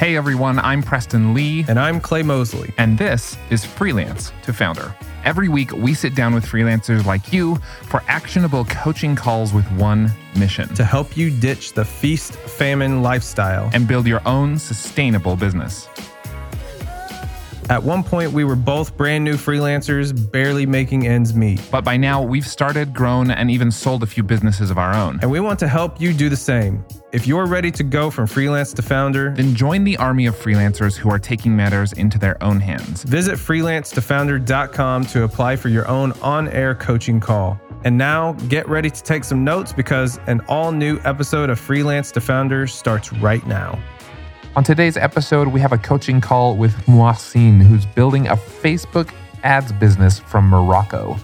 Hey everyone, I'm Preston Lee, And I'm Clay Mosley. and this is Freelance to Founder. Every week, we sit down with freelancers like you for actionable coaching calls with one mission To help you ditch the feast famine lifestyle. and build your own sustainable business. At one point, we were both brand new freelancers, barely making ends meet. But by now, we've started, grown, and even sold a few businesses of our own. And we want to help you do the same. If you're ready to go from freelance to founder, Then join the army of freelancers who are taking matters into their own hands. visit freelancetofounder.com to apply for your own on air coaching call. And now, get ready to take some notes because an all new episode of Freelance to Founder starts right now. On today's episode, we have a coaching call with Mohsin, who's building a Facebook ads business from Morocco.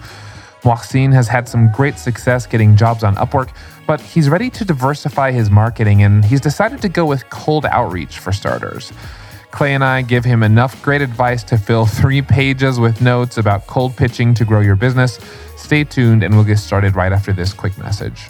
Mohsin has had some great success getting jobs on Upwork, but he's ready to diversify his marketing and he's decided to go with cold outreach for starters. Clay and I give him enough great advice to fill three pages with notes about cold pitching to grow your business. Stay tuned and we'll get started right after this quick message.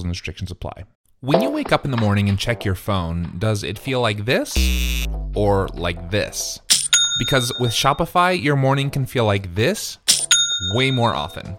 Rules and restrictions apply. When you wake up in the morning and check your phone, does it feel like this or like this? Because with Shopify, your morning can feel like this way more often.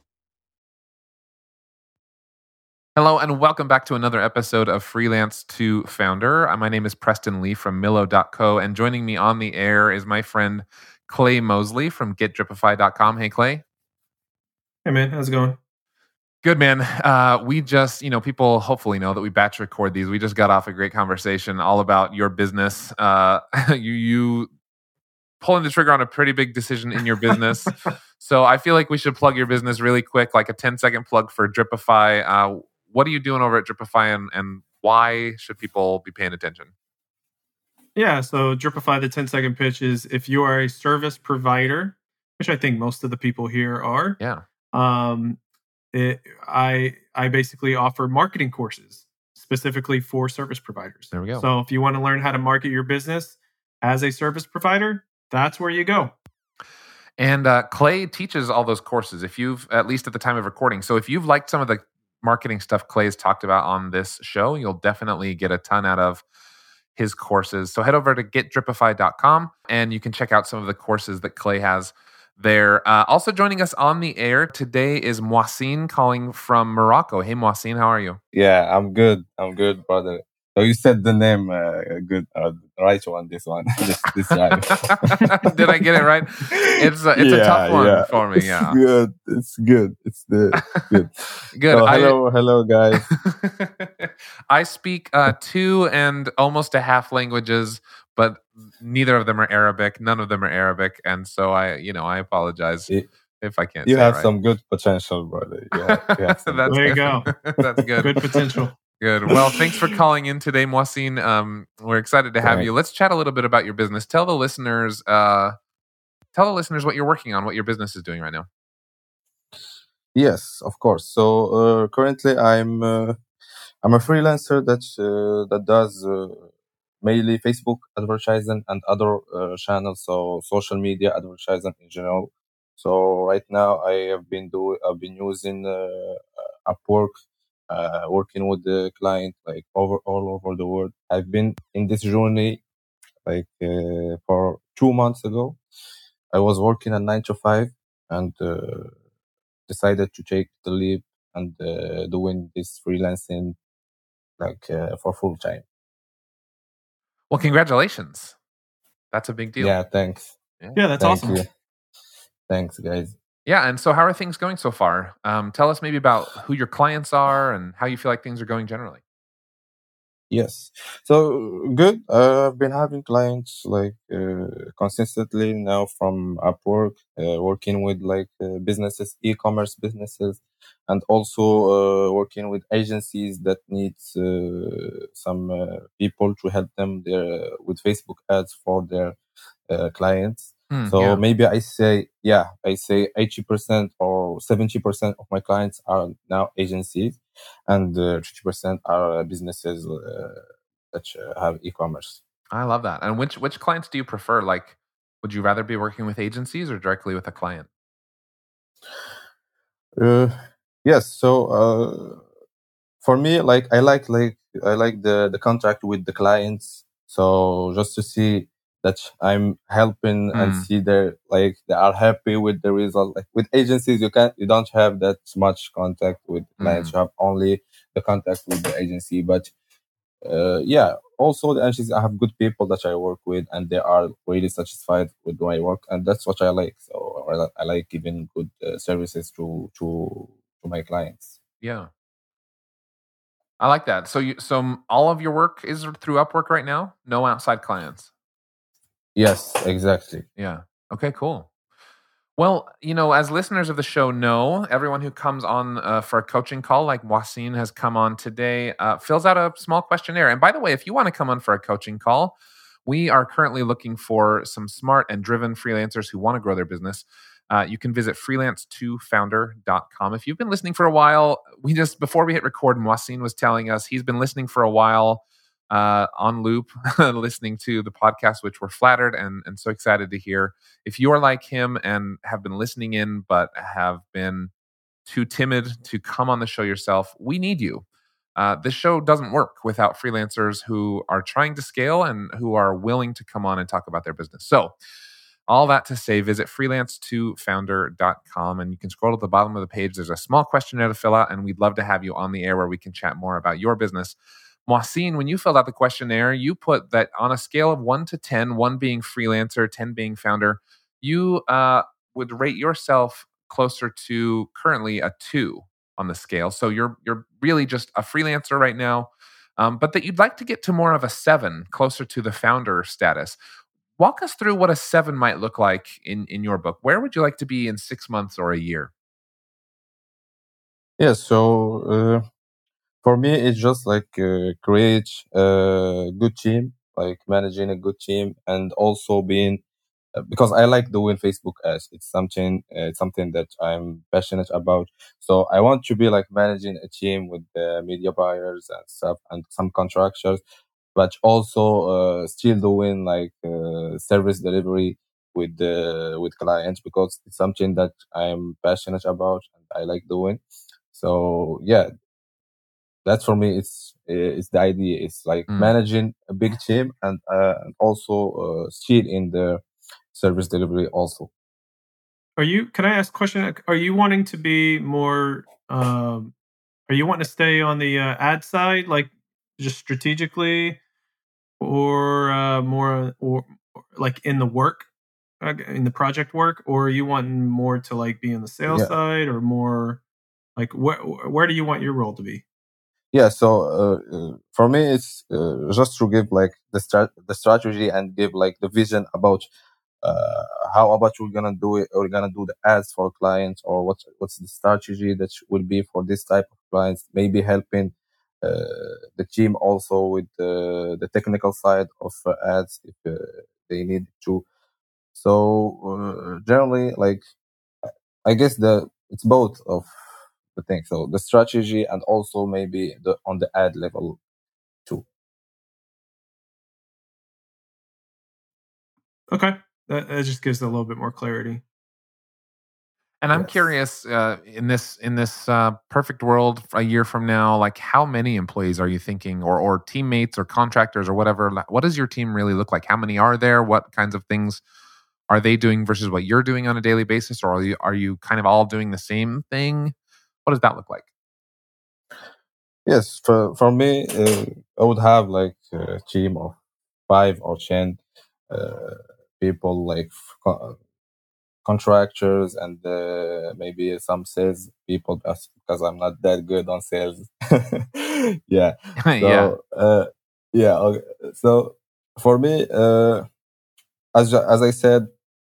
Hello, and welcome back to another episode of Freelance to Founder. Uh, My name is Preston Lee from Millo.co, and joining me on the air is my friend Clay Mosley from GetDripify.com. Hey, Clay. Hey, man, how's it going? Good, man. Uh, we just, you know, people hopefully know that we batch record these. We just got off a great conversation all about your business. Uh, you, you pulling the trigger on a pretty big decision in your business. so I feel like we should plug your business really quick, like a 10 second plug for Dripify. Uh, what are you doing over at Dripify and, and why should people be paying attention? Yeah, so Dripify, the 10 second pitch is if you are a service provider, which I think most of the people here are, Yeah. um, it, I I basically offer marketing courses specifically for service providers. There we go. So if you want to learn how to market your business as a service provider, that's where you go. And uh, Clay teaches all those courses. If you've, at least at the time of recording, so if you've liked some of the marketing stuff Clay's talked about on this show, you'll definitely get a ton out of his courses. So head over to getdripify.com and you can check out some of the courses that Clay has there. Uh, also joining us on the air today is Mohsin calling from Morocco. Hey, Mohsin, how are you? Yeah, I'm good. I'm good, brother. So you said the name uh, good, uh, right one. This one, this, this guy. Did I get it right? It's a, it's a tough one for me. Yeah, it's good. It's good. It's the good. good. So, hello, I, hello, guys. I speak uh, two and almost a half languages, but neither of them are Arabic. None of them are Arabic, and so I, you know, I apologize. It, if I can't. You have right. some good potential, brother. Yeah, have, you have there you go. That's good. good potential. Good. Well, thanks for calling in today, Moisin. Um, we're excited to have Right. you. Let's chat a little bit about your business. Tell the listeners, uh, tell the listeners what you're working on, what your business is doing right now. Yes, of course. So uh, currently, I'm uh, I'm a freelancer that uh, that does uh, mainly Facebook advertising and other uh, channels, so social media advertising in general. So right now, I have been doing I've been using uh, Upwork, uh, working with the client like over all over the world. I've been in this journey like uh, for two months ago. I was working at nine to five and. Uh, decided to take the leap and uh, doing this freelancing like uh, for full time. Well, congratulations. That's a big deal. Yeah, thanks. Yeah, that's Thank awesome. you. Thanks, guys. Yeah. And so, how are things going so far? Um, tell us maybe about who your clients are and how you feel like things are going generally. Yes. So good. Uh, I've been having clients like uh, consistently now from Upwork, uh, working with like uh, businesses, e-commerce businesses, and also uh, working with agencies that needs uh, some people to help them with Facebook ads for their clients. Hmm, So yeah. maybe I say, yeah, I say 80% or 70% of my clients are now agencies and uh, 30% are uh, businesses uh, that uh, have e-commerce. I love that. And which which clients do you prefer? Like, would you rather be working with agencies or directly with a client? Uh, yes. So uh, for me, like I like like I like the the contract with the clients. So just to see that I'm helping and Mm. see their like they are happy with the result. Like with agencies, you can't you don't have that much contact with clients. You have only the contact with the agency. But uh, yeah, also the agencies I have good people that I work with, and they are really satisfied with my work, and that's what I like. So I, like giving good uh, services to to to my clients. Yeah. I like that. So you so all of your work is through Upwork right now? No outside clients. Yes, exactly. Yeah. Okay, cool. Well, you know, as listeners of the show know, everyone who comes on uh, for a coaching call, like Wasim has come on today, uh, fills out a small questionnaire. And by the way, if you want to come on for a coaching call, we are currently looking for some smart and driven freelancers who want to grow their business. Uh, you can visit freelance2founder.com. If you've been listening for a while, we just, before we hit record, Wasim was telling us he's been listening for a while uh, on loop, listening to the podcast, which we're flattered and, and so excited to hear. If you are like him and have been listening in, but have been too timid to come on the show yourself, we need you. Uh, this show doesn't work without freelancers who are trying to scale and who are willing to come on and talk about their business. So, all that to say, visit freelance2founder.com and you can scroll to the bottom of the page. There's a small questionnaire to fill out, and we'd love to have you on the air where we can chat more about your business. Moisin, when you filled out the questionnaire, you put that on a scale of one to 10, one being freelancer, 10 being founder, you uh, would rate yourself closer to currently a two on the scale. So you're you're really just a freelancer right now, um, but that you'd like to get to more of a seven, closer to the founder status. Walk us through what a seven might look like in in your book. Where would you like to be in six months or a year? Yeah. So uh, for me, it's just like uh, create a good team, like managing a good team, and also being uh, because I like doing Facebook ads. It's something uh, it's something that I'm passionate about. So I want to be like managing a team with the media buyers and stuff and some contractors, but also uh, still doing like uh, service delivery with the with clients because it's something that I'm passionate about and I like doing. So yeah, that's for me. It's it's the idea. It's like Mm. managing a big team and uh, and also uh, still in the service delivery also. Are you? Can I ask a question? Are you wanting to be more? Um, are you wanting to stay on the uh, ad side, like just strategically, or uh, more or, or like in the work, in the project work, or are you wanting more to like be in the sales Yeah. side, or more like where where do you want your role to be? Yeah so uh, uh, for me it's uh, just to give like the strat- the strategy and give like the vision about uh, how about we're gonna do it we're gonna do the ads for clients or what's what's the strategy that will be for this type of clients maybe helping uh, the team also with the, the technical side of uh, ads if uh, they need to. So uh, generally like i guess the it's both of the thing so the strategy and also maybe the on the ad level too Okay, that, that just gives a little bit more clarity. And I'm Yes. curious, uh, in this in this uh, perfect world, a year from now, like how many employees are you thinking, or or teammates, or contractors, or whatever? What does your team really look like? How many are there? What kinds of things are they doing versus what you're doing on a daily basis, or are you are you kind of all doing the same thing? What does that look like? yes for for me uh, i would have like a team of five or ten uh, people like co- contractors and uh, maybe some sales people because because i'm not that good on sales yeah yeah, So, uh, yeah. Okay. So for me, uh, as as I said,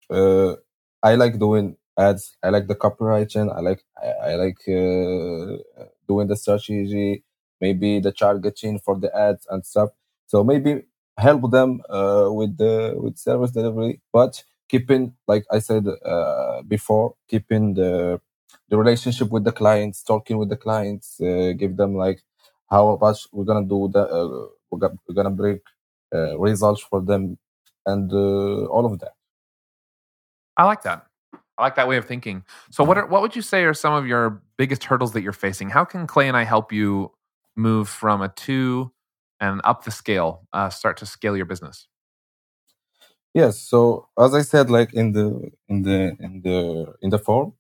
uh, I like doing ads. I like the copywriting. I like I, I like uh, doing the strategy, maybe the targeting for the ads and stuff. So maybe help them uh, with the with service delivery, but keeping like I said uh, before, keeping the the relationship with the clients, talking with the clients, uh, give them like how about we're gonna do the uh, we're, gonna, bring uh, results for them and uh, all of that I like that. I like that way of thinking. So, what are, what would you say are some of your biggest hurdles that you're facing? How can Clay and I help you move from a two and up the scale, uh, start to scale your business? yes so as i said like in the in the in the in the form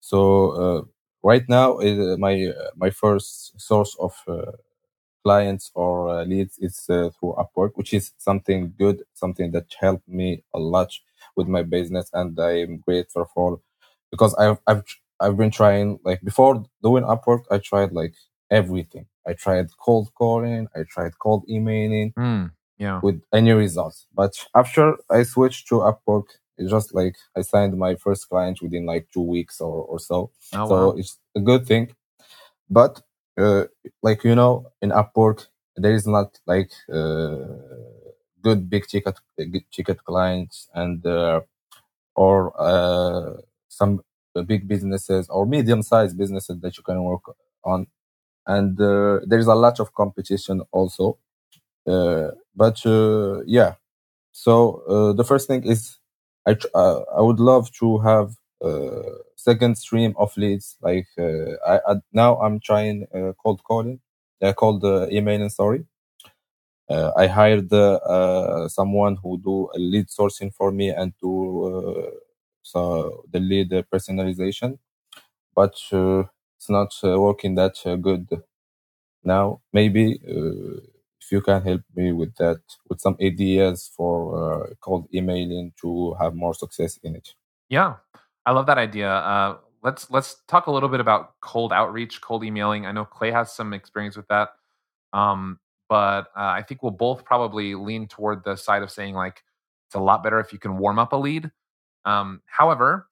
so uh, right now uh, my my first source of uh, clients or uh, leads is uh, through upwork which is something good something that helped me a lot with my business and i'm grateful for all because i've i've i've been trying like before doing upwork i tried like everything i tried cold calling i tried cold emailing Mm, yeah. with any results. But after I switched to Upwork, it's just like I signed my first client within like two weeks or, or so. Oh, so wow. it's a good thing. But uh, like you know, in Upwork, there is not like uh, good big ticket ticket clients and uh, or uh, some big businesses or medium sized businesses that you can work on. And uh, there is a lot of competition also. Uh, but uh, yeah, so uh, the first thing is I I would love to have second stream of leads. Like I, I now I'm trying cold calling, uh, uh, emailing. Sorry, uh, I hired uh, someone who do lead sourcing for me and do uh, so the lead personalization, but uh, it's not uh, working that good now. Maybe. If you can help me with that, with some ideas for cold emailing to have more success in it. Yeah, I love that idea. Let's let's talk a little bit about cold outreach, cold emailing. I know Clay has some experience with that, um, but uh, I think we'll both probably lean toward the side of saying like it's a lot better if you can warm up a lead. Um, however,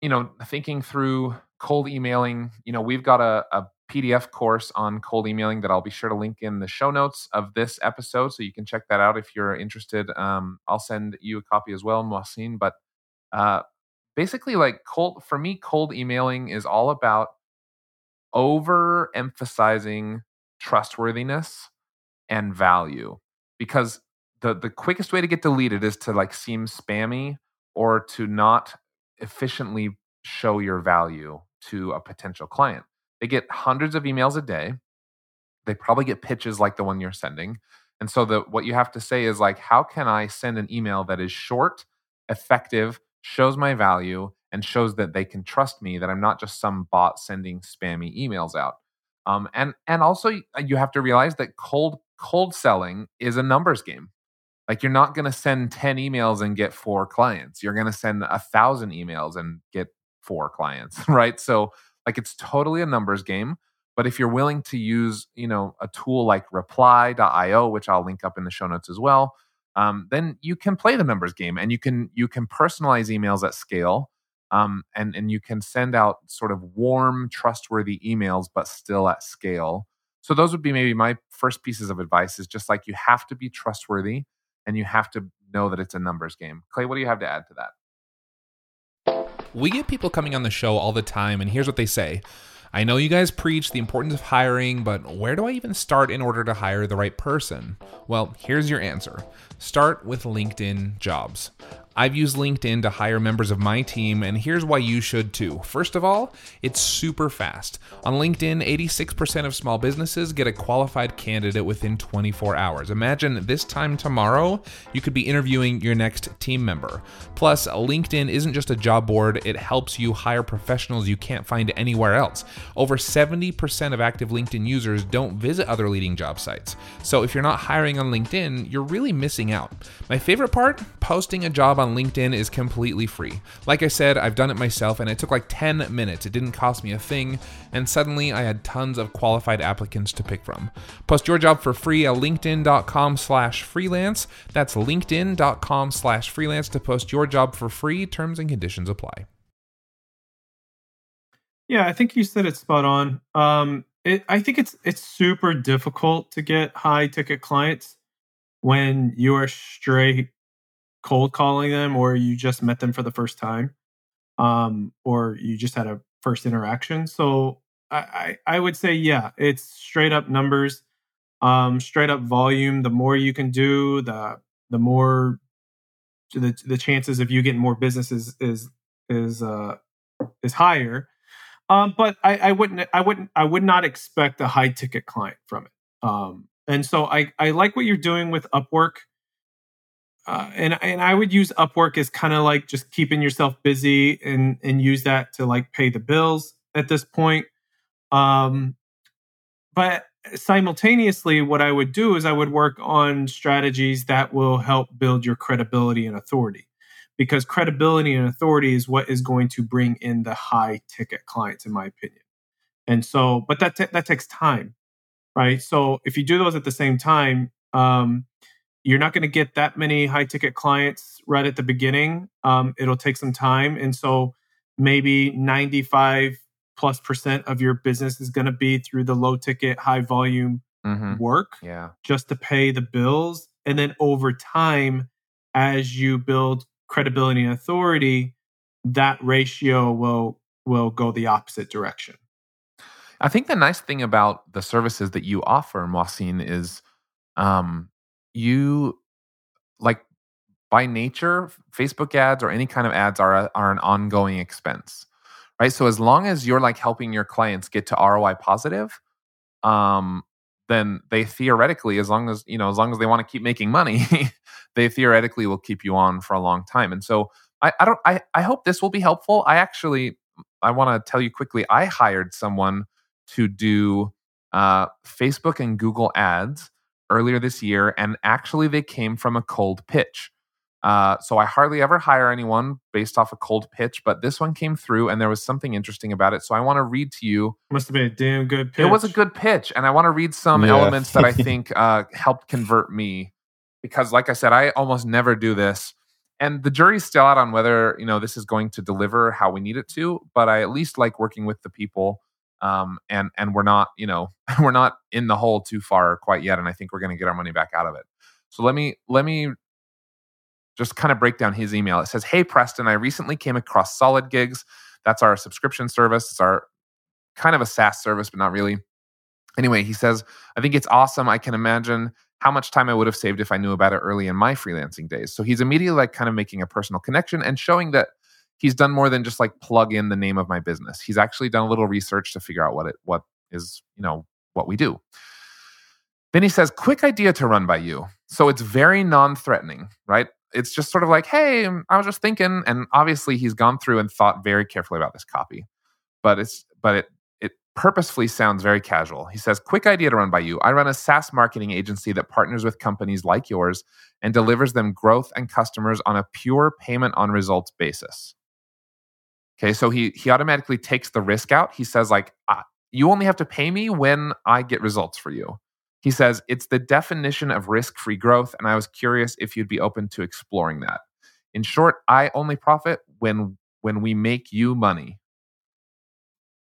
you know, thinking through cold emailing, you know, we've got a, a PDF course on cold emailing that I'll be sure to link in the show notes of this episode, so you can check that out if you're interested. Um, I'll send you a copy as well, Mohsin. But uh, basically, like cold for me, cold emailing is all about overemphasizing trustworthiness and value because the the quickest way to get deleted is to like seem spammy or to not efficiently show your value to a potential client. They get hundreds of emails a day. They probably get pitches like the one you're sending. And so the what you have to say is like how can I send an email that is short, effective, shows my value and shows that they can trust me that I'm not just some bot sending spammy emails out. Um, and and also you have to realize that cold cold selling is a numbers game. Like you're not going to send 10 emails and get four clients. You're going to send a thousand emails and get four clients, right? So like it's totally a numbers game. But if you're willing to use, you know, a tool like reply.io, which I'll link up in the show notes as well, um, then you can play the numbers game and you can you can personalize emails at scale. Um, and and you can send out sort of warm, trustworthy emails, but still at scale. So those would be maybe my first pieces of advice. Is just like you have to be trustworthy, and you have to know that it's a numbers game. Clay, what do you have to add to that? We get people coming on the show all the time, and here's what they say. I know you guys preach the importance of hiring, but where do I even start in order to hire the right person? Well, here's your answer start with LinkedIn jobs. I've used LinkedIn to hire members of my team, and here's why you should too. First of all, it's super fast. On LinkedIn, 86% of small businesses get a qualified candidate within 24 hours. Imagine this time tomorrow, you could be interviewing your next team member. Plus, LinkedIn isn't just a job board, it helps you hire professionals you can't find anywhere else. Over 70% of active LinkedIn users don't visit other leading job sites. So if you're not hiring on LinkedIn, you're really missing out. My favorite part posting a job on LinkedIn is completely free. Like I said, I've done it myself and it took like 10 minutes. It didn't cost me a thing, and suddenly I had tons of qualified applicants to pick from. Post your job for free at linkedin.com slash freelance. That's linkedin.com slash freelance to post your job for free. Terms and conditions apply. Yeah, I think you said it spot on. Um, it, I think it's it's super difficult to get high ticket clients when you are straight cold calling them or you just met them for the first time um, or you just had a first interaction. So I, I, I would say, yeah, it's straight up numbers, um, straight up volume. The more you can do, the the more the the chances of you getting more business is is is uh, is higher. Um, but I, I wouldn't I wouldn't I would not expect a high ticket client from it. Um, and so I I like what you're doing with Upwork uh, and and I would use Upwork as kind of like just keeping yourself busy and and use that to like pay the bills at this point. Um, but simultaneously, what I would do is I would work on strategies that will help build your credibility and authority, because credibility and authority is what is going to bring in the high ticket clients, in my opinion. And so, but that t- that takes time, right? So if you do those at the same time, um, you're not going to get that many high ticket clients right at the beginning. Um, it'll take some time. And so maybe 95 plus percent of your business is going to be through the low ticket, high volume mm-hmm. work yeah. just to pay the bills. And then over time, as you build credibility and authority, that ratio will will go the opposite direction. I think the nice thing about the services that you offer, Mohsin, is um, you like by nature facebook ads or any kind of ads are a, are an ongoing expense right? So as long as you're like helping your clients get to roi positive um then they theoretically as long as you know as long as they want to keep making money they theoretically will keep you on for a long time. And so i, I don't I, I hope this will be helpful. I actually i want to tell you quickly i hired someone to do uh, facebook and google ads earlier this year, and actually they came from a cold pitch. Uh, so I hardly ever hire anyone based off a cold pitch, but this one came through and there was something interesting about it. So I want to read to you. Must have been a damn good pitch. It was a good pitch. And I want to read some yeah. elements that I think uh, helped convert me because, like I said, I almost never do this. And the jury's still out on whether, you know, this is going to deliver how we need it to, but I at least like working with the people um, and and we're not you know we're not in the hole too far quite yet and i think we're going to get our money back out of it. So let me let me just kind of break down his email. It says hey preston i recently came across solid gigs. That's our subscription service. It's our kind of a saas service but not really. Anyway he says i think it's awesome. I can imagine how much time i would have saved if i knew about it early in my freelancing days. So he's immediately like kind of making a personal connection and showing that he's done more than just like plug in the name of my business. He's actually done a little research to figure out what it what is, you know, what we do. Then he says, quick idea to run by you. So it's very non-threatening, right? It's just sort of like, hey, I was just thinking. And obviously he's gone through and thought very carefully about this copy. But it's but it it purposefully sounds very casual. He says, Quick idea to run by you. I run a SaaS marketing agency that partners with companies like yours and delivers them growth and customers on a pure payment on results basis. Okay, so he he automatically takes the risk out. He says, like, ah, you only have to pay me when I get results for you. He says, it's the definition of risk free growth. And I was curious if you'd be open to exploring that. In short, I only profit when when we make you money.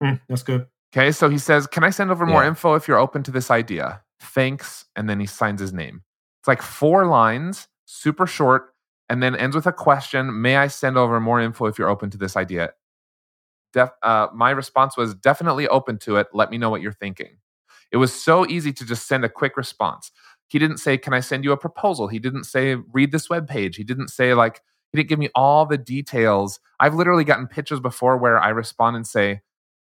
Hmm, that's good. Okay, so he says, Can I send over more Yeah. info if you're open to this idea? Thanks. And then he signs his name. It's like four lines, super short, and then ends with a question May I send over more info if you're open to this idea? Def- uh, my response was definitely open to it. Let me know what you're thinking. It was so easy to just send a quick response. He didn't say, Can I send you a proposal? He didn't say, Read this web page. He didn't say, like, he didn't give me all the details. I've literally gotten pitches before where I respond and say,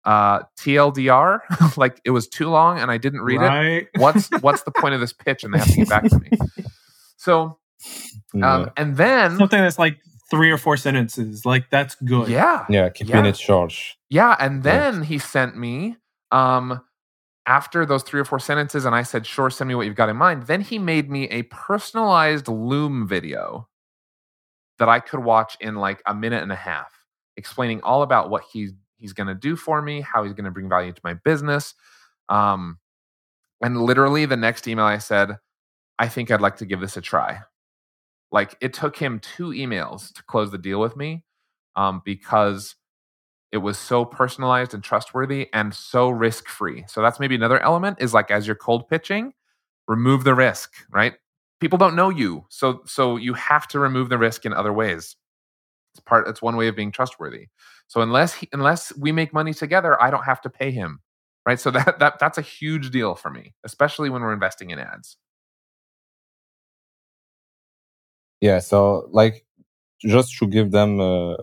uh, TLDR, like it was too long and I didn't read it. What's what's the point of this pitch? And they have to get back to me. So, Yeah, um, and then Something that's like three or four sentences. Like that's good. yeah, yeah keeping yeah. it short. Yeah, and then he sent me um after those three or four sentences and I said, "Sure, send me what you've got in mind." Then he made me a personalized Loom video that I could watch in like a minute and a half, explaining all about what he's he's going to do for me, how he's going to bring value to my business. Um and literally the next email I said, "I think I'd like to give this a try." Like it took him two emails to close the deal with me um, because it was so personalized and trustworthy and so risk free. So that's maybe another element is like as you're cold pitching, remove the risk, right? People don't know you. So so you have to remove the risk in other ways. It's part it's one way of being trustworthy. So unless he, unless we make money together, I don't have to pay him. Right? So that that that's a huge deal for me, especially when we're investing in ads. Yeah, so like just to give them uh,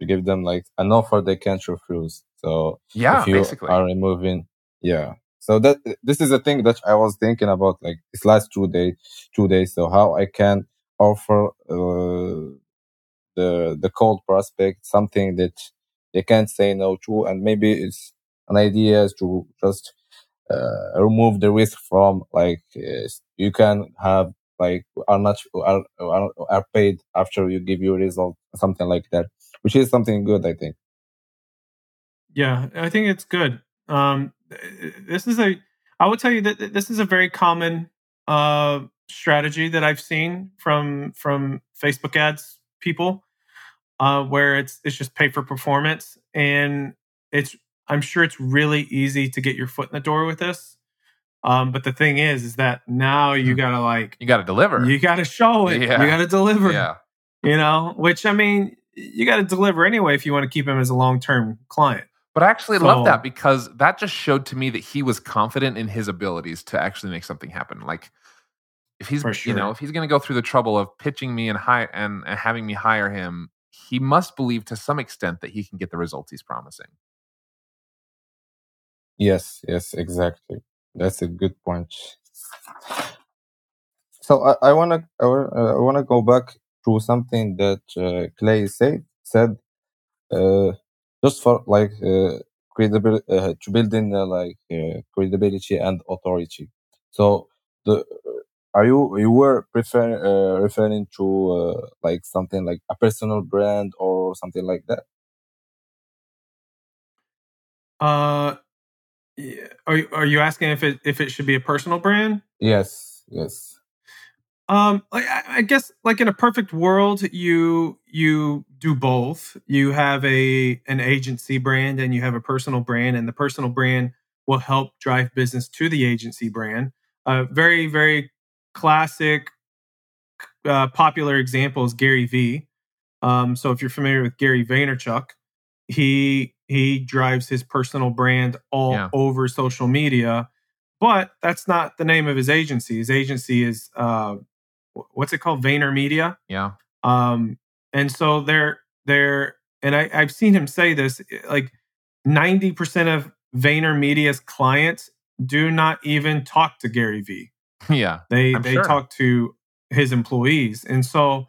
to give them like an offer they can't refuse. So Yeah, if you basically. are removing, yeah. So that this is a thing that I was thinking about like this last two days, two days. So how I can offer uh, the the cold prospect something that they can't say no to, and maybe it's an idea is to just uh, remove the risk from like uh, you can have like are not are, are are paid after you give your result something like that which is something good i think Yeah, I think it's good. Um, this is a, I would tell you that this is a very common uh, strategy that I've seen from from Facebook ads people, uh, where it's it's just pay for performance, and it's I'm sure it's really easy to get your foot in the door with this. Um, but the thing is, is that now you Hmm. gotta like You got to deliver. you gotta show it, Yeah. you gotta deliver, yeah. you know. Which I mean, you gotta deliver anyway if you want to keep him as a long term client. But I actually love that because that just showed to me that he was confident in his abilities to actually make something happen. Like if he's For you know, if he's going to go through the trouble of pitching me and hire and, and having me hire him, he must believe to some extent that he can get the results he's promising. yes yes exactly that's a good point so i, I want to I, uh, to go back to something that uh, clay said said uh, just for like uh, credibility uh, to build in uh, like uh, credibility and authority so the are you you were prefer, uh, referring to uh, like something like a personal brand or something like that Uh. Are you- are you asking if it if it should be a personal brand? yes yes Um, like I, I guess like in a perfect world, you you do both. You have a an agency brand and you have a personal brand, and the personal brand will help drive business to the agency brand. A very very classic, uh, popular example is Gary V. Um, so if you're familiar with Gary Vaynerchuk, he he drives his personal brand all Yeah. over social media, but that's not the name of his agency. His agency is uh, what's it called? Vayner Media. Yeah. Um, and so they're they're and I, I've seen him say this like ninety percent of Vayner Media's clients do not even talk to Gary V. Yeah. They I'm they sure. talk to his employees, and so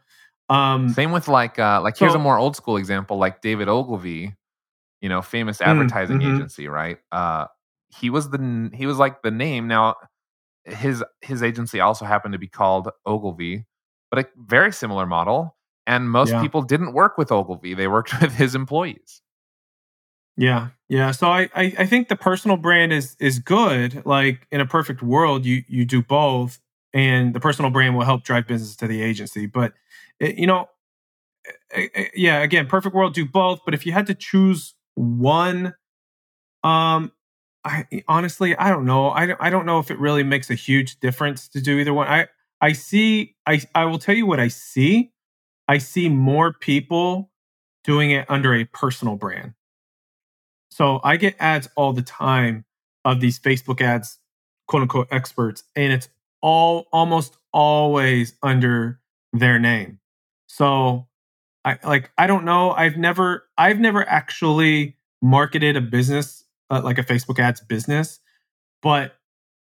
um, Same with like uh like here's a more old school example like David Ogilvy you know, famous Mm, advertising mhm. agency, right? Uh, he was the he was like the name. Now, his his agency also happened to be called Ogilvy, but a very similar model. And most Yeah. people didn't work with Ogilvy; they worked with his employees. Yeah, yeah. So I, I, I think the personal brand is is good. Like in a perfect world, you you do both, and the personal brand will help drive business to the agency. But it, you know, eh, eh, yeah. Again, perfect world, do both. But if you had to choose one, um, I honestly I don't know. I don't, I don't know if it really makes a huge difference to do either one. I I see. I I will tell you what I see. I see more people doing it under a personal brand. So I get ads all the time of these Facebook ads, quote unquote experts, and it's all almost always under their name. So I like I don't know. I've never I've never actually marketed a business uh, like a Facebook ads business, but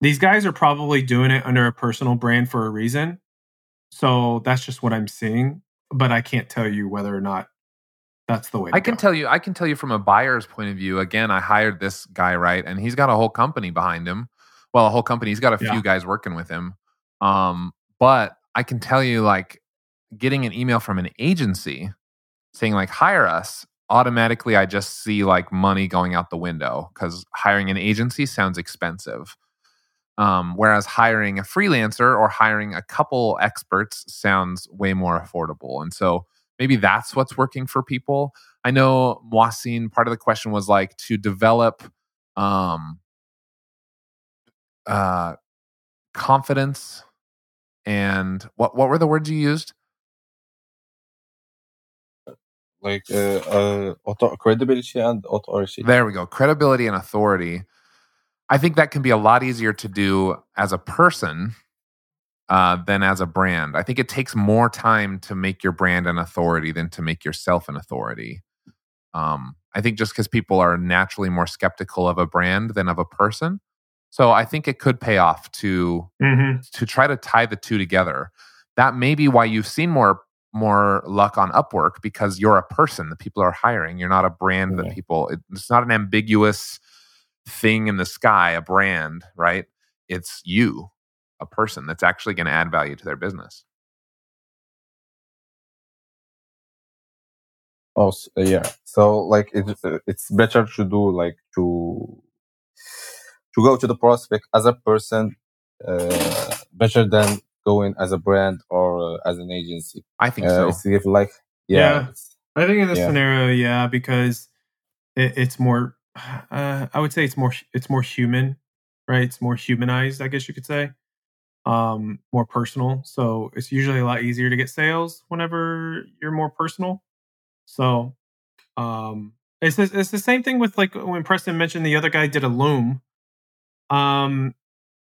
these guys are probably doing it under a personal brand for a reason. So that's just what I'm seeing, but I can't tell you whether or not that's the way. I can go. tell you, I can tell you from a buyer's point of view. Again, I hired this guy, right, and he's got a whole company behind him. Well, a whole company. He's got a Yeah. few guys working with him. Um, but I can tell you, like, getting an email from an agency saying like hire us automatically i just see like money going out the window because hiring an agency sounds expensive. Um, whereas hiring a freelancer or hiring a couple experts sounds way more affordable. And so maybe that's what's working for people. I know Moisin, part of the question was like to develop um, uh, confidence and what what were the words you used like uh, uh, auto- credibility and authority. There we go. Credibility and authority. I think that can be a lot easier to do as a person uh, than as a brand. I think it takes more time to make your brand an authority than to make yourself an authority. Um, I think just because people are naturally more skeptical of a brand than of a person. So I think it could pay off to Mhm. to try to tie the two together. That may be why you've seen more more luck on Upwork because you're a person that people are hiring. You're not a brand that people. it- It's not an ambiguous thing in the sky, a brand, right? It's you, a person that's actually going to add value to their business. Oh, yeah. So like it, uh, it's better to do like to to go to the prospect as a person, uh, better than going as a brand or uh, as an agency. I think Uh, so. it's if like yeah, Yeah. I think in this Yeah. scenario, yeah, because it, it's more. Uh, I would say it's more. It's more human, right? It's more humanized, I guess you could say. Um, more personal. So it's usually a lot easier to get sales whenever you're more personal. So, um, it's it's the same thing with like when Preston mentioned the other guy did a loom. Um,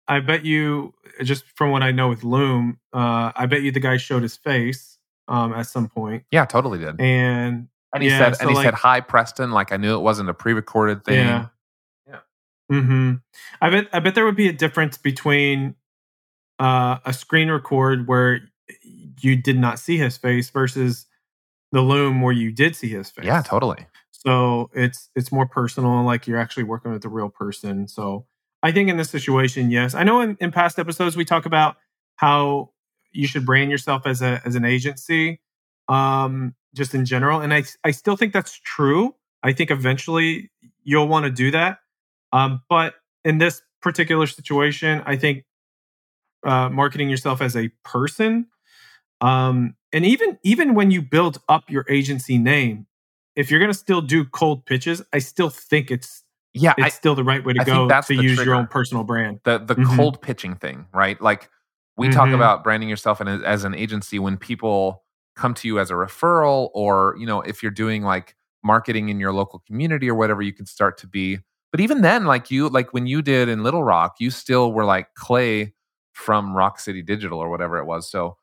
I bet you just from what I know with loom, uh, I bet you the guy showed his face um at some point Yeah, totally did. and And he yeah, said, so and he like- said, "Hi, Preston." Like I knew it wasn't a pre-recorded thing. Yeah. Yeah. hmm I bet I bet there would be a difference between uh, a screen record where you did not see his face versus the loom where you did see his face. Yeah, totally. So it's it's more personal, like you're actually working with a real person. So I think in this situation, yes. I know in, in past episodes we talk about how you should brand yourself as a as an agency, um, just in general. And I I still think that's true. I think eventually you'll want to do that. Um, but in this particular situation, I think uh, marketing yourself as a person, um, and even even when you build up your agency name, if you're going to still do cold pitches, I still think it's Yeah, it's I, still the right way to I go that's to use trigger. your own personal brand. the the Mhm. cold pitching thing, right? Like we talk Mhm. about branding yourself in, as an agency when people come to you as a referral, or you know, if you're doing like marketing in your local community or whatever, you can start to be. But even then, like you, like when you did in Little Rock, you still were like Clay from Rock City Digital or whatever it was. So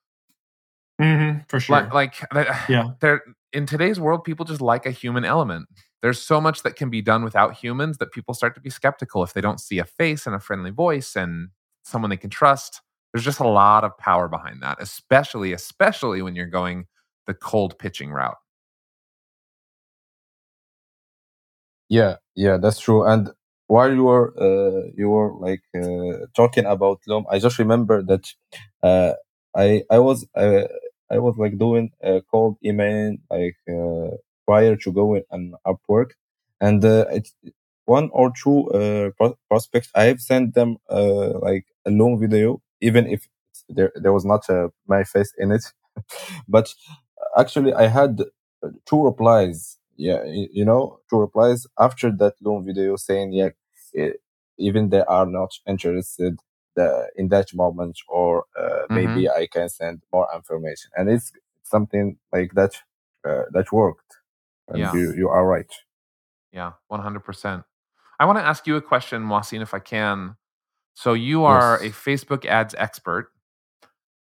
Mm-hmm, for sure. like, like Yeah. there in today's world, people just like a human element. There's so much that can be done without humans that people start to be skeptical if they don't see a face and a friendly voice and someone they can trust. There's just a lot of power behind that, especially especially when you're going the cold pitching route. Yeah, yeah, that's true. And while you were uh, you were like uh, talking about Loom, I just remember that uh, I I was I was like doing a cold email like uh, prior to going on Upwork, and uh, it's one or two uh, pro- prospects. I have sent them uh, like a long video, even if there there was not uh, my face in it, but actually I had two replies. Yeah, you, know, two replies after that long video saying, yeah, even they are not interested the, in that moment, or uh, maybe I can send more information. And it's something like that uh, that worked. And Yeah. you, you are right. Yeah, 100%. I want to ask you a question, Wasim, if I can. So, you are a Facebook ads expert.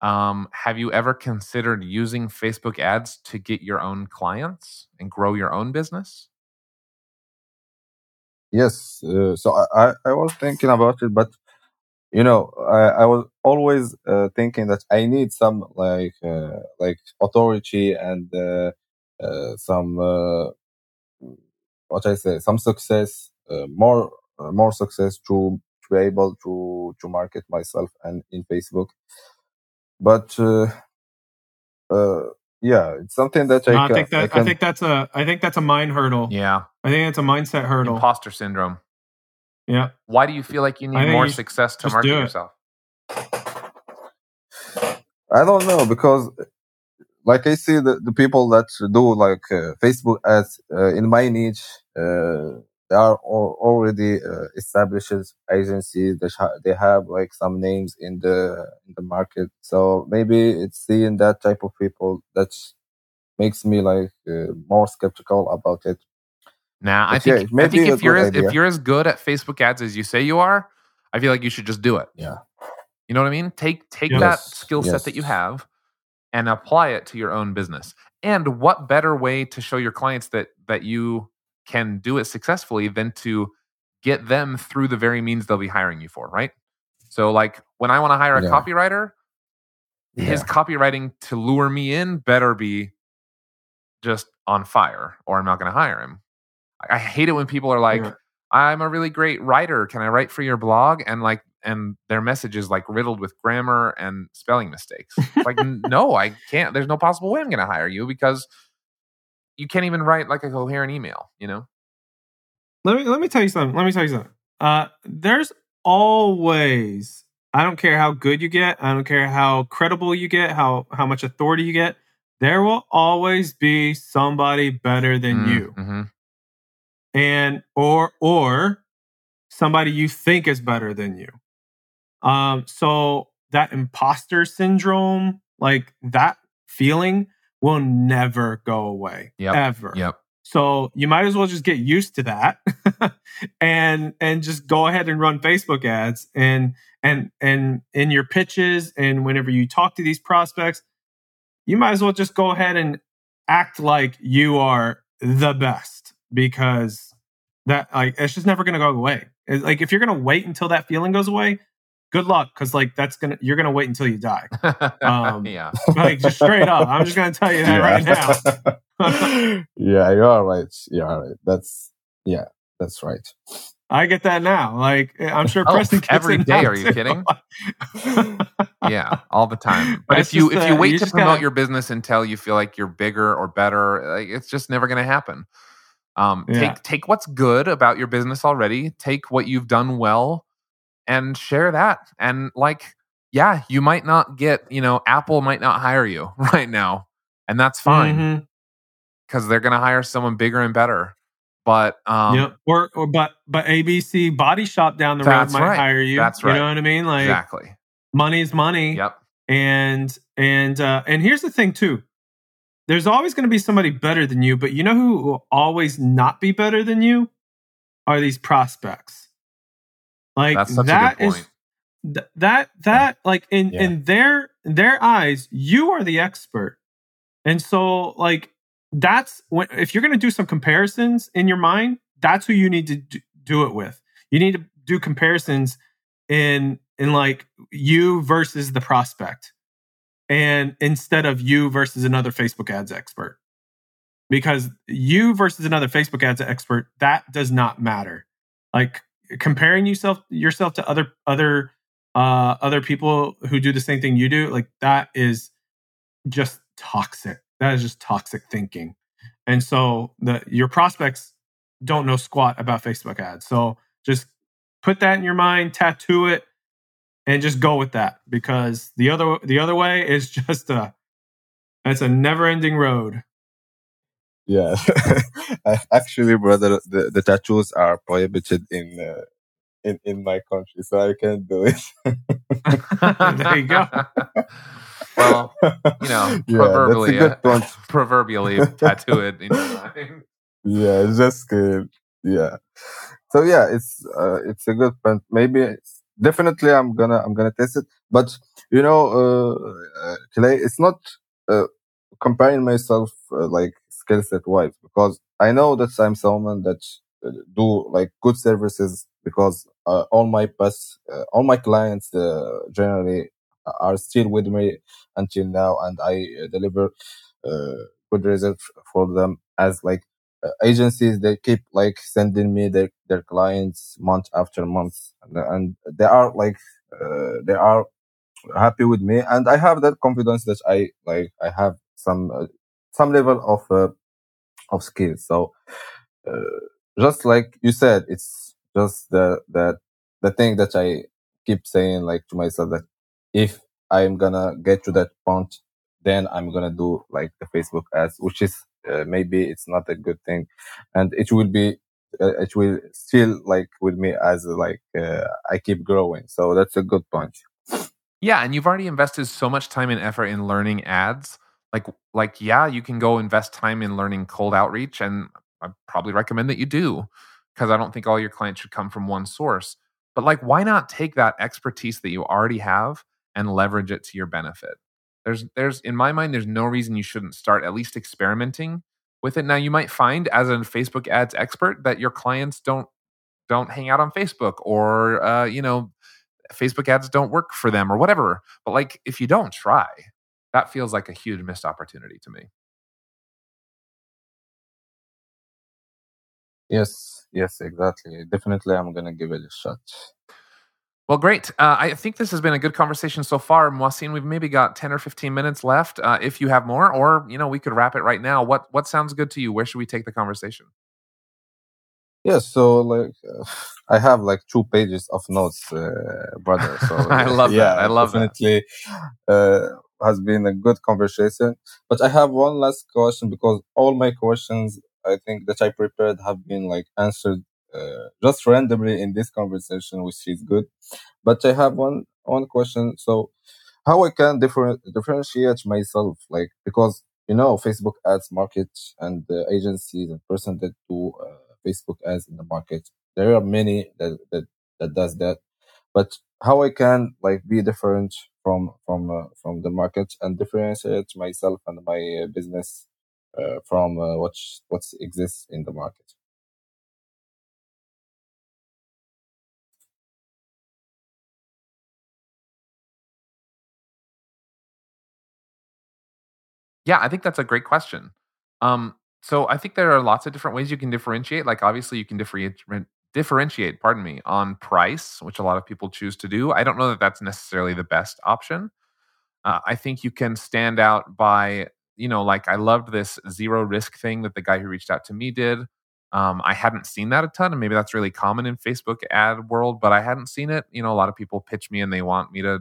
Um, have you ever considered using Facebook ads to get your own clients and grow your own business? Yes. Uh, so I, I, was thinking about it, but you know, I, I was always uh, thinking that I need some like uh, like authority and uh, some uh, what I say, some success, uh, more uh, more success to to be able to to market myself and in Facebook. But uh, uh, yeah, it's something that I, No, I can, think that I, can think that's a I think that's a mind hurdle. Yeah, I think it's a mindset hurdle. imposter syndrome. yeah. Why do you feel like you need more you success to market yourself? I don't know because like I see the, the people that do like uh, Facebook ads uh, in my niche, uh, they are al- already uh, established agencies. They, ha- they have like some names in the in the market. So maybe it's seeing that type of people that makes me like uh, more skeptical about it. Nah, I But yeah, think I think if you're as, idea. if you're as good at Facebook ads as you say you are, I feel like you should just do it. Yeah. You know what I mean? Take take Yep. that skill set that you have and apply it to your own business. And what better way to show your clients that that you can do it successfully than to get them through the very means they'll be hiring you for, right? So like when I want to hire a Yeah. copywriter, his copywriting to lure me in better be just on fire or I'm not going to hire him. I, I hate it when people are like, Yeah. I'm a really great writer. Can I write for your blog? And like, and their message is like riddled with grammar and spelling mistakes. It's like, no, I can't. There's no possible way I'm going to hire you because you can't even write like a coherent email, you know? Let me let me tell you something. Let me tell you something. Uh, there's always. I don't care how good you get. I don't care how credible you get. How how much authority you get. There will always be somebody better than you, Mm-hmm. and or or somebody you think is better than you. Um, so that imposter syndrome, like that feeling, will never go away. Yep. Ever. Yep. So you might as well just get used to that and and just go ahead and run Facebook ads and and and in your pitches and whenever you talk to these prospects, you might as well just go ahead and act like you are the best because that like it's just never going to go away. It's like if you're going to wait until that feeling goes away, good luck cuz like that's to you're to wait until you die. Um, yeah. Like just straight up. I'm just to tell you that right now. yeah, you are right. You are right. That's yeah, that's right. I get that now. Like I'm sure Oh, Preston gets every it are you too. kidding? yeah, all the time. But That's if you if you uh, wait to promote gotta- your business until you feel like you're bigger or better, like, it's just never to happen. Um, Yeah. Take take what's good about your business already. Take what you've done well, and share that. And like, yeah, you might not get, you know, Apple might not hire you right now, and that's fine because they're going to hire someone bigger and better. But um, yep. Or or but but ABC Body Shop down the road might right. hire you. That's right. You know what I mean? Like exactly. money's money. Yep. And and uh and here's the thing too. There's always going to be somebody better than you, but you know who will always not be better than you are these prospects. Like That's such that a good is th- that that like in Yeah. in their in their eyes you are the expert. And so like that's when if you're going to do some comparisons in your mind that's who you need to d- do it with. You need to do comparisons in in like you versus the prospect and instead of you versus another facebook ads expert. Because you versus another Facebook ads expert that does not matter. Like comparing yourself yourself to other other uh, other people who do the same thing you do, like that is just toxic. That is just toxic thinking. And so the your prospects don't know squat about Facebook ads. So just put that in your mind, tattoo it, and just go with that because the other the other way is just a it's a never ending road. Yeah, actually, brother, the, the tattoos are prohibited in uh, in in my country, so I can't do it. there you go. well, you know, Yeah, proverbially, uh, proverbially tattoo it in your mind. yeah it's just uh, yeah so yeah it's uh, it's a good point maybe it's, definitely i'm gonna i'm gonna test it but you know uh, uh Clay, it's not uh, comparing myself uh, like skill set wise because i know that i'm someone that uh, do like good services because uh, all my past uh, all my clients uh, generally are still with me until now and i uh, deliver uh, good results for them as like uh, agencies they keep like sending me their, their clients month after month and, and they are like uh, they are happy with me and i have that confidence that i like i have some uh, some level of uh, of skills. so uh, just like you said it's just the the the thing that i keep saying like to myself that if i'm gonna get to that point then i'm gonna do like the facebook ads which is uh, maybe it's not a good thing and it will be uh, it will still like with me as like uh, i keep growing so that's a good point Yeah, and you've already invested so much time and effort in learning ads. Like like yeah, you can go invest time in learning cold outreach and I probably recommend that you do because I don't think all your clients should come from one source. But like why not take that expertise that you already have and leverage it to your benefit? There's there's in my mind there's no reason you shouldn't start at least experimenting with it. Now you might find as a Facebook ads expert that your clients don't don't hang out on Facebook or uh, you know Facebook ads don't work for them or whatever. But like if you don't try, that feels like a huge missed opportunity to me. yes yes exactly definitely i'm gonna give it a shot Well, great. Uh, I think this has been a good conversation so far, Mohsin. We've maybe got ten or fifteen minutes left. Uh, if you have more, or you know, we could wrap it right now. What what sounds good to you? Where should we take the conversation? Yeah, so like uh, I have like two pages of notes, uh, brother. So I love that. yeah, I love that. definitely uh, has been a good conversation. But I have one last question because all my questions I think that I prepared have been like answered uh, just randomly in this conversation, which is good. But I have one one question. So how I can differ- differentiate myself, like because you know Facebook ads market and the agencies and person that do uh, Facebook ads in the market. There are many that that that does that, but how I can like be different from from uh, from the market and differentiate myself and my uh, business uh, from uh, what what exists in the market. Yeah, I think that's a great question. Um, so I think there are lots of different ways you can differentiate. Like obviously you can differentiate differentiate, pardon me, on price, which a lot of people choose to do. I don't know that that's necessarily the best option. Uh, I think you can stand out by, you know, like I loved this zero risk thing that the guy who reached out to me did. Um, I hadn't seen that a ton, and maybe that's really common in Facebook ad world, but I hadn't seen it. You know, a lot of people pitch me and they want me to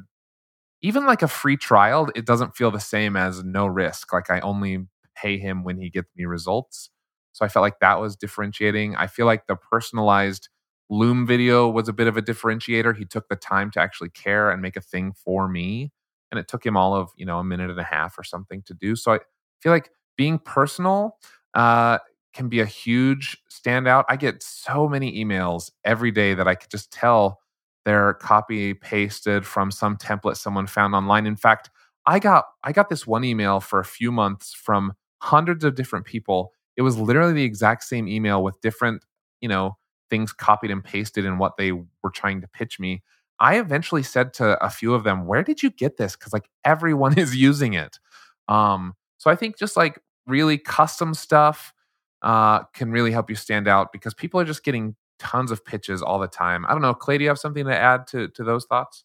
even like a free trial, it doesn't feel the same as no risk. Like I only pay him when he gets me results. So I felt like that was differentiating. I feel like the personalized Loom video was a bit of a differentiator. He took the time to actually care and make a thing for me. And it took him all of, you know, a minute and a half or something to do. So I feel like being personal uh, can be a huge standout. I get so many emails every day that I could just tell they're copy pasted from some template someone found online. In fact, I got I got this one email for a few months from hundreds of different people. It was literally the exact same email with different, you know, things copied and pasted in what they were trying to pitch me. I eventually said to a few of them, "Where did you get this?" Because like everyone is using it. Um, so I think just like really custom stuff uh, can really help you stand out because people are just getting tons of pitches all the time. I don't know, Clay, do you have something to add to to those thoughts?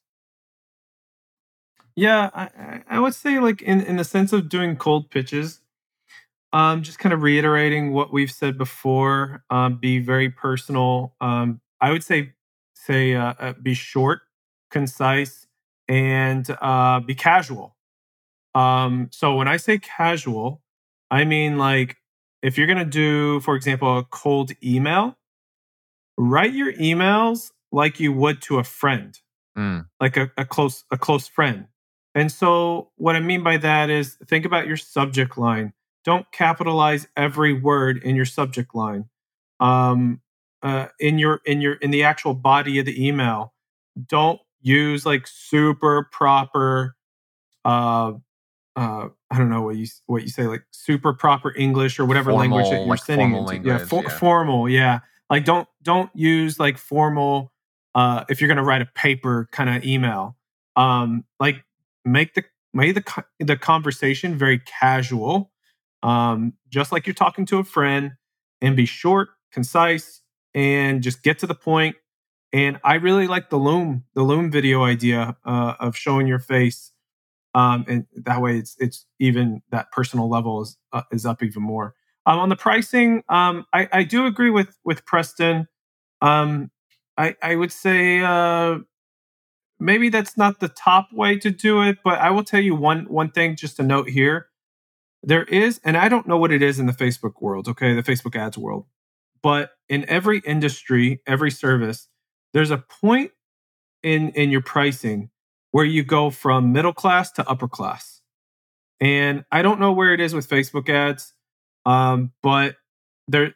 Yeah, I, I would say like in, in the sense of doing cold pitches, um, just kind of reiterating what we've said before. Um, be very personal. Um, I would say say uh, uh, be short, concise, and uh, be casual. Um, so when I say casual, I mean like if you're gonna do, for example, a cold email, write your emails like you would to a friend, Mm. like a, a close a close friend. And so what I mean by that is think about your subject line. Don't capitalize every word in your subject line. Um, uh, in your in your in the actual body of the email, don't use like super proper uh uh I don't know what you what you say like super proper English or whatever language that you're like sending formal into. yeah, for, yeah. formal, yeah. Like don't don't use like formal uh if you're going to write a paper kind of email. Um like make the make the the conversation very casual. Um just like you're talking to a friend and be short, concise and just get to the point. And I really like the loom the loom video idea uh, of showing your face um, and that way it's it's even that personal level is uh, is up even more. Um, on the pricing, um, I, I do agree with with Preston. Um, I I would say uh, maybe that's not the top way to do it, but I will tell you one one thing just a note here. There is, and I don't know what it is in the Facebook world, okay, the Facebook ads world, but in every industry, every service, there's a point in in your pricing where you go from middle class to upper class. And I don't know where it is with Facebook ads, um, but there,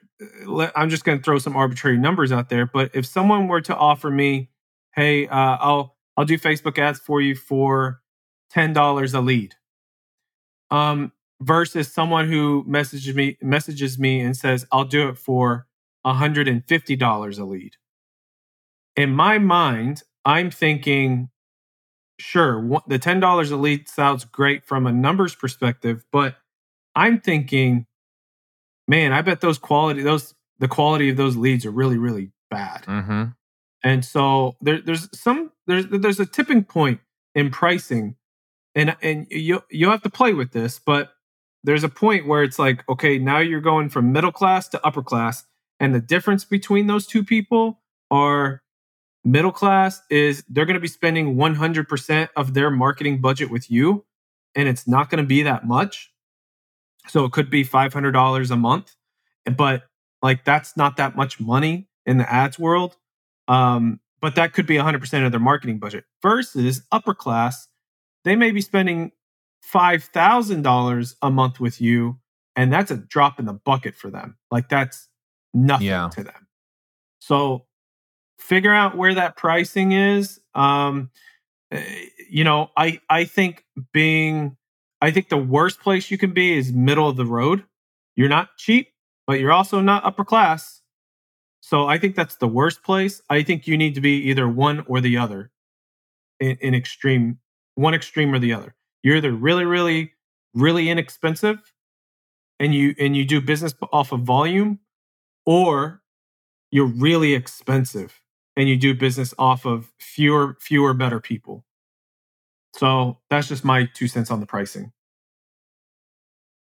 I'm just going to throw some arbitrary numbers out there. But if someone were to offer me, "Hey, uh, I'll I'll do Facebook ads for you for ten dollars a lead," um, versus someone who messages me messages me and says, "I'll do it for hundred and fifty dollars a lead," in my mind, I'm thinking sure, the ten dollars a lead sounds great from a numbers perspective, but I'm thinking, man, I bet those quality those the quality of those leads are really really bad. Mm-hmm. And so there, there's some there's there's a tipping point in pricing, and and you you have to play with this, but there's a point where it's like, okay, now you're going from middle class to upper class, and the difference between those two people are middle class is they're going to be spending 100% of their marketing budget with you, and it's not going to be that much. So it could be $500 a month, but like that's not that much money in the ads world. Um, but that could be 100% of their marketing budget versus upper class. They may be spending $5,000 a month with you, and that's a drop in the bucket for them. Like that's nothing Yeah. to them. So figure out where that pricing is. Um, eh, you know, I, I think being, I think the worst place you can be is middle of the road. You're not cheap, but you're also not upper class. So I think that's the worst place. I think you need to be either one or the other in, in extreme, one extreme or the other. You're either really, really, really inexpensive and you and you do business off of volume, or you're really expensive and you do business off of fewer, fewer, better people. So that's just my two cents on the pricing.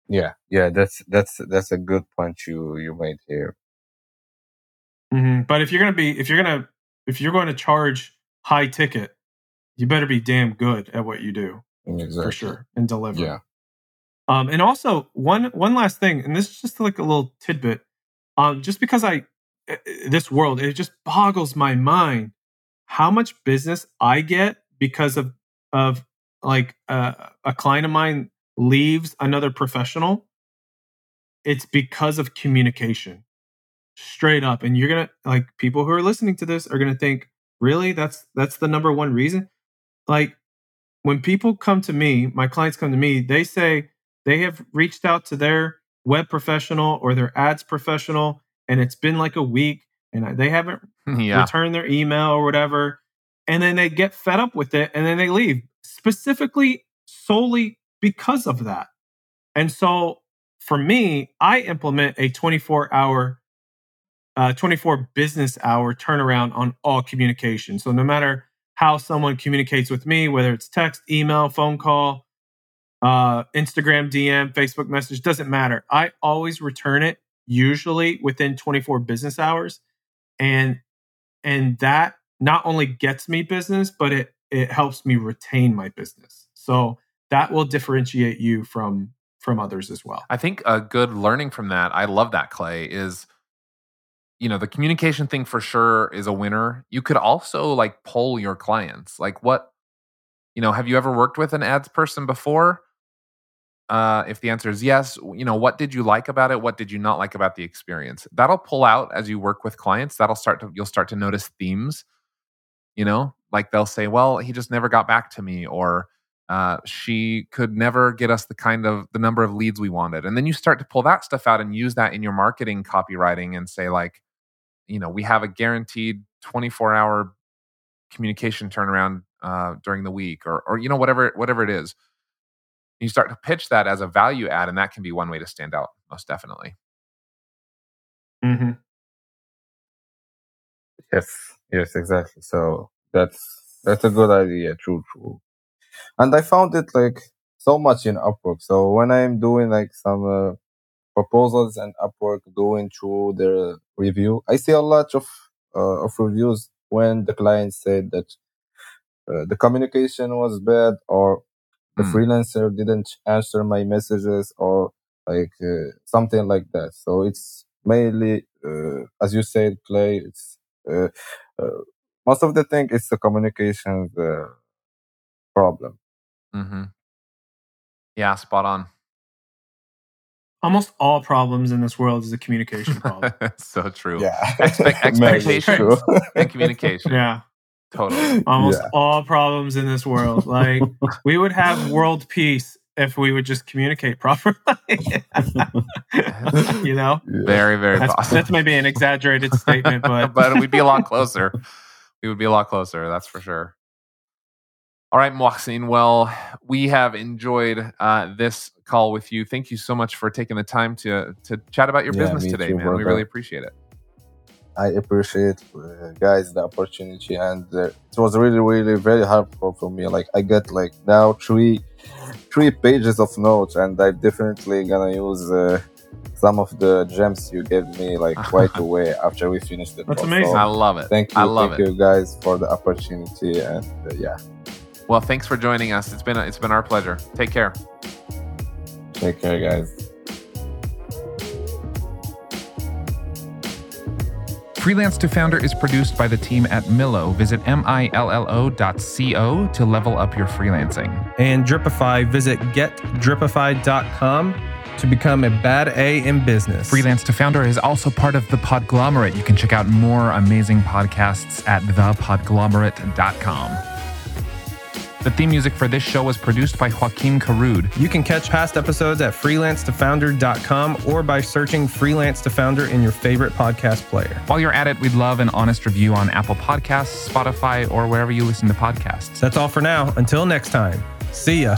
Yeah, yeah, that's that's that's a good point you you made here. Mhm. But if you're gonna be, if you're gonna, if you're going to charge high ticket, you better be damn good at what you do Exactly. for sure and deliver. Yeah. Um, and also one one last thing, and this is just like a little tidbit. Um, just because I uh, this world, it just boggles my mind how much business I get because of of like uh, a client of mine leaves another professional. It's because of communication, straight up. And you're gonna like people who are listening to this are gonna think, really, that's that's the number one reason. Like when people come to me, my clients come to me, they say they have reached out to their web professional or their ads professional, and it's been like a week and they haven't Yeah. returned their email or whatever. And then they get fed up with it and then they leave, specifically solely because of that. And so for me, I implement a 24 hour, uh, 24 business hour turnaround on all communication. So no matter how someone communicates with me, whether it's text, email, phone call, uh, Instagram DM, Facebook message, doesn't matter. I always return it usually within 24 business hours. And and that not only gets me business, but it it helps me retain my business. So that will differentiate you from from others as well. I think a good learning from that, I love that, Clay, is you know, the communication thing for sure is a winner. You could also like poll your clients. Like what, you know, have you ever worked with an ads person before? Uh, if the answer is yes, you know, what did you like about it? What did you not like about the experience? That'll pull out as you work with clients. That'll start to, you'll start to notice themes, you know, like they'll say, well, he just never got back to me, or uh, she could never get us the kind of the number of leads we wanted. And then you start to pull that stuff out and use that in your marketing copywriting and say, like, you know, we have a guaranteed 24 hour communication turnaround uh, during the week or, or, you know, whatever, whatever it is. You start to pitch that as a value add, and that can be one way to stand out, most definitely. Mm-hmm. Yes, yes, exactly. So that's that's a good idea. True, true. And I found it like so much in Upwork. So when I'm doing like some uh, proposals and Upwork going through their review, I see a lot of uh, of reviews when the client said that uh, the communication was bad or the Mm. freelancer didn't answer my messages or like uh, something like that. So it's mainly, uh, as you said, Clay. It's uh, uh, most of the thing is the communication uh, problem. Mm-hmm. Yeah, spot on. Almost all problems in this world is a communication problem. so true. Yeah, Expect- Mainly expectations true. and communication. yeah. Totally. Almost Yeah. all problems in this world. Like we would have world peace if we would just communicate properly. you know? Very, very That's, possible. that's maybe an exaggerated statement, but but we'd be a lot closer. We would be a lot closer, that's for sure. All right, Mohsin. Well, we have enjoyed uh, this call with you. Thank you so much for taking the time to to chat about your Yeah, business today, too, man. We really appreciate it. I appreciate, uh, guys, the opportunity, and uh, it was really, really very helpful for me. Like I get like now three, three pages of notes, and I'm definitely gonna use uh, some of the gems you gave me like right away after we finish the That's call. amazing. So, I love it. thank you, I love thank it. you guys for the opportunity, and uh, yeah, Well, thanks for joining us. It's been it's been our pleasure. Take care. take care, guys. Freelance to Founder is produced by the team at Millo. Visit M-I-L-L-O dot C-O to level up your freelancing. And Dripify, visit getdripify.com to become a bad A in business. Freelance to Founder is also part of the Podglomerate. You can check out more amazing podcasts at thepodglomerate.com. The theme music for this show was produced by Joaquin Carud. You can catch past episodes at freelancetofounder.com or by searching Freelance to Founder in your favorite podcast player. While you're at it, we'd love an honest review on Apple Podcasts, Spotify, or wherever you listen to podcasts. That's all for now. Until next time, see ya.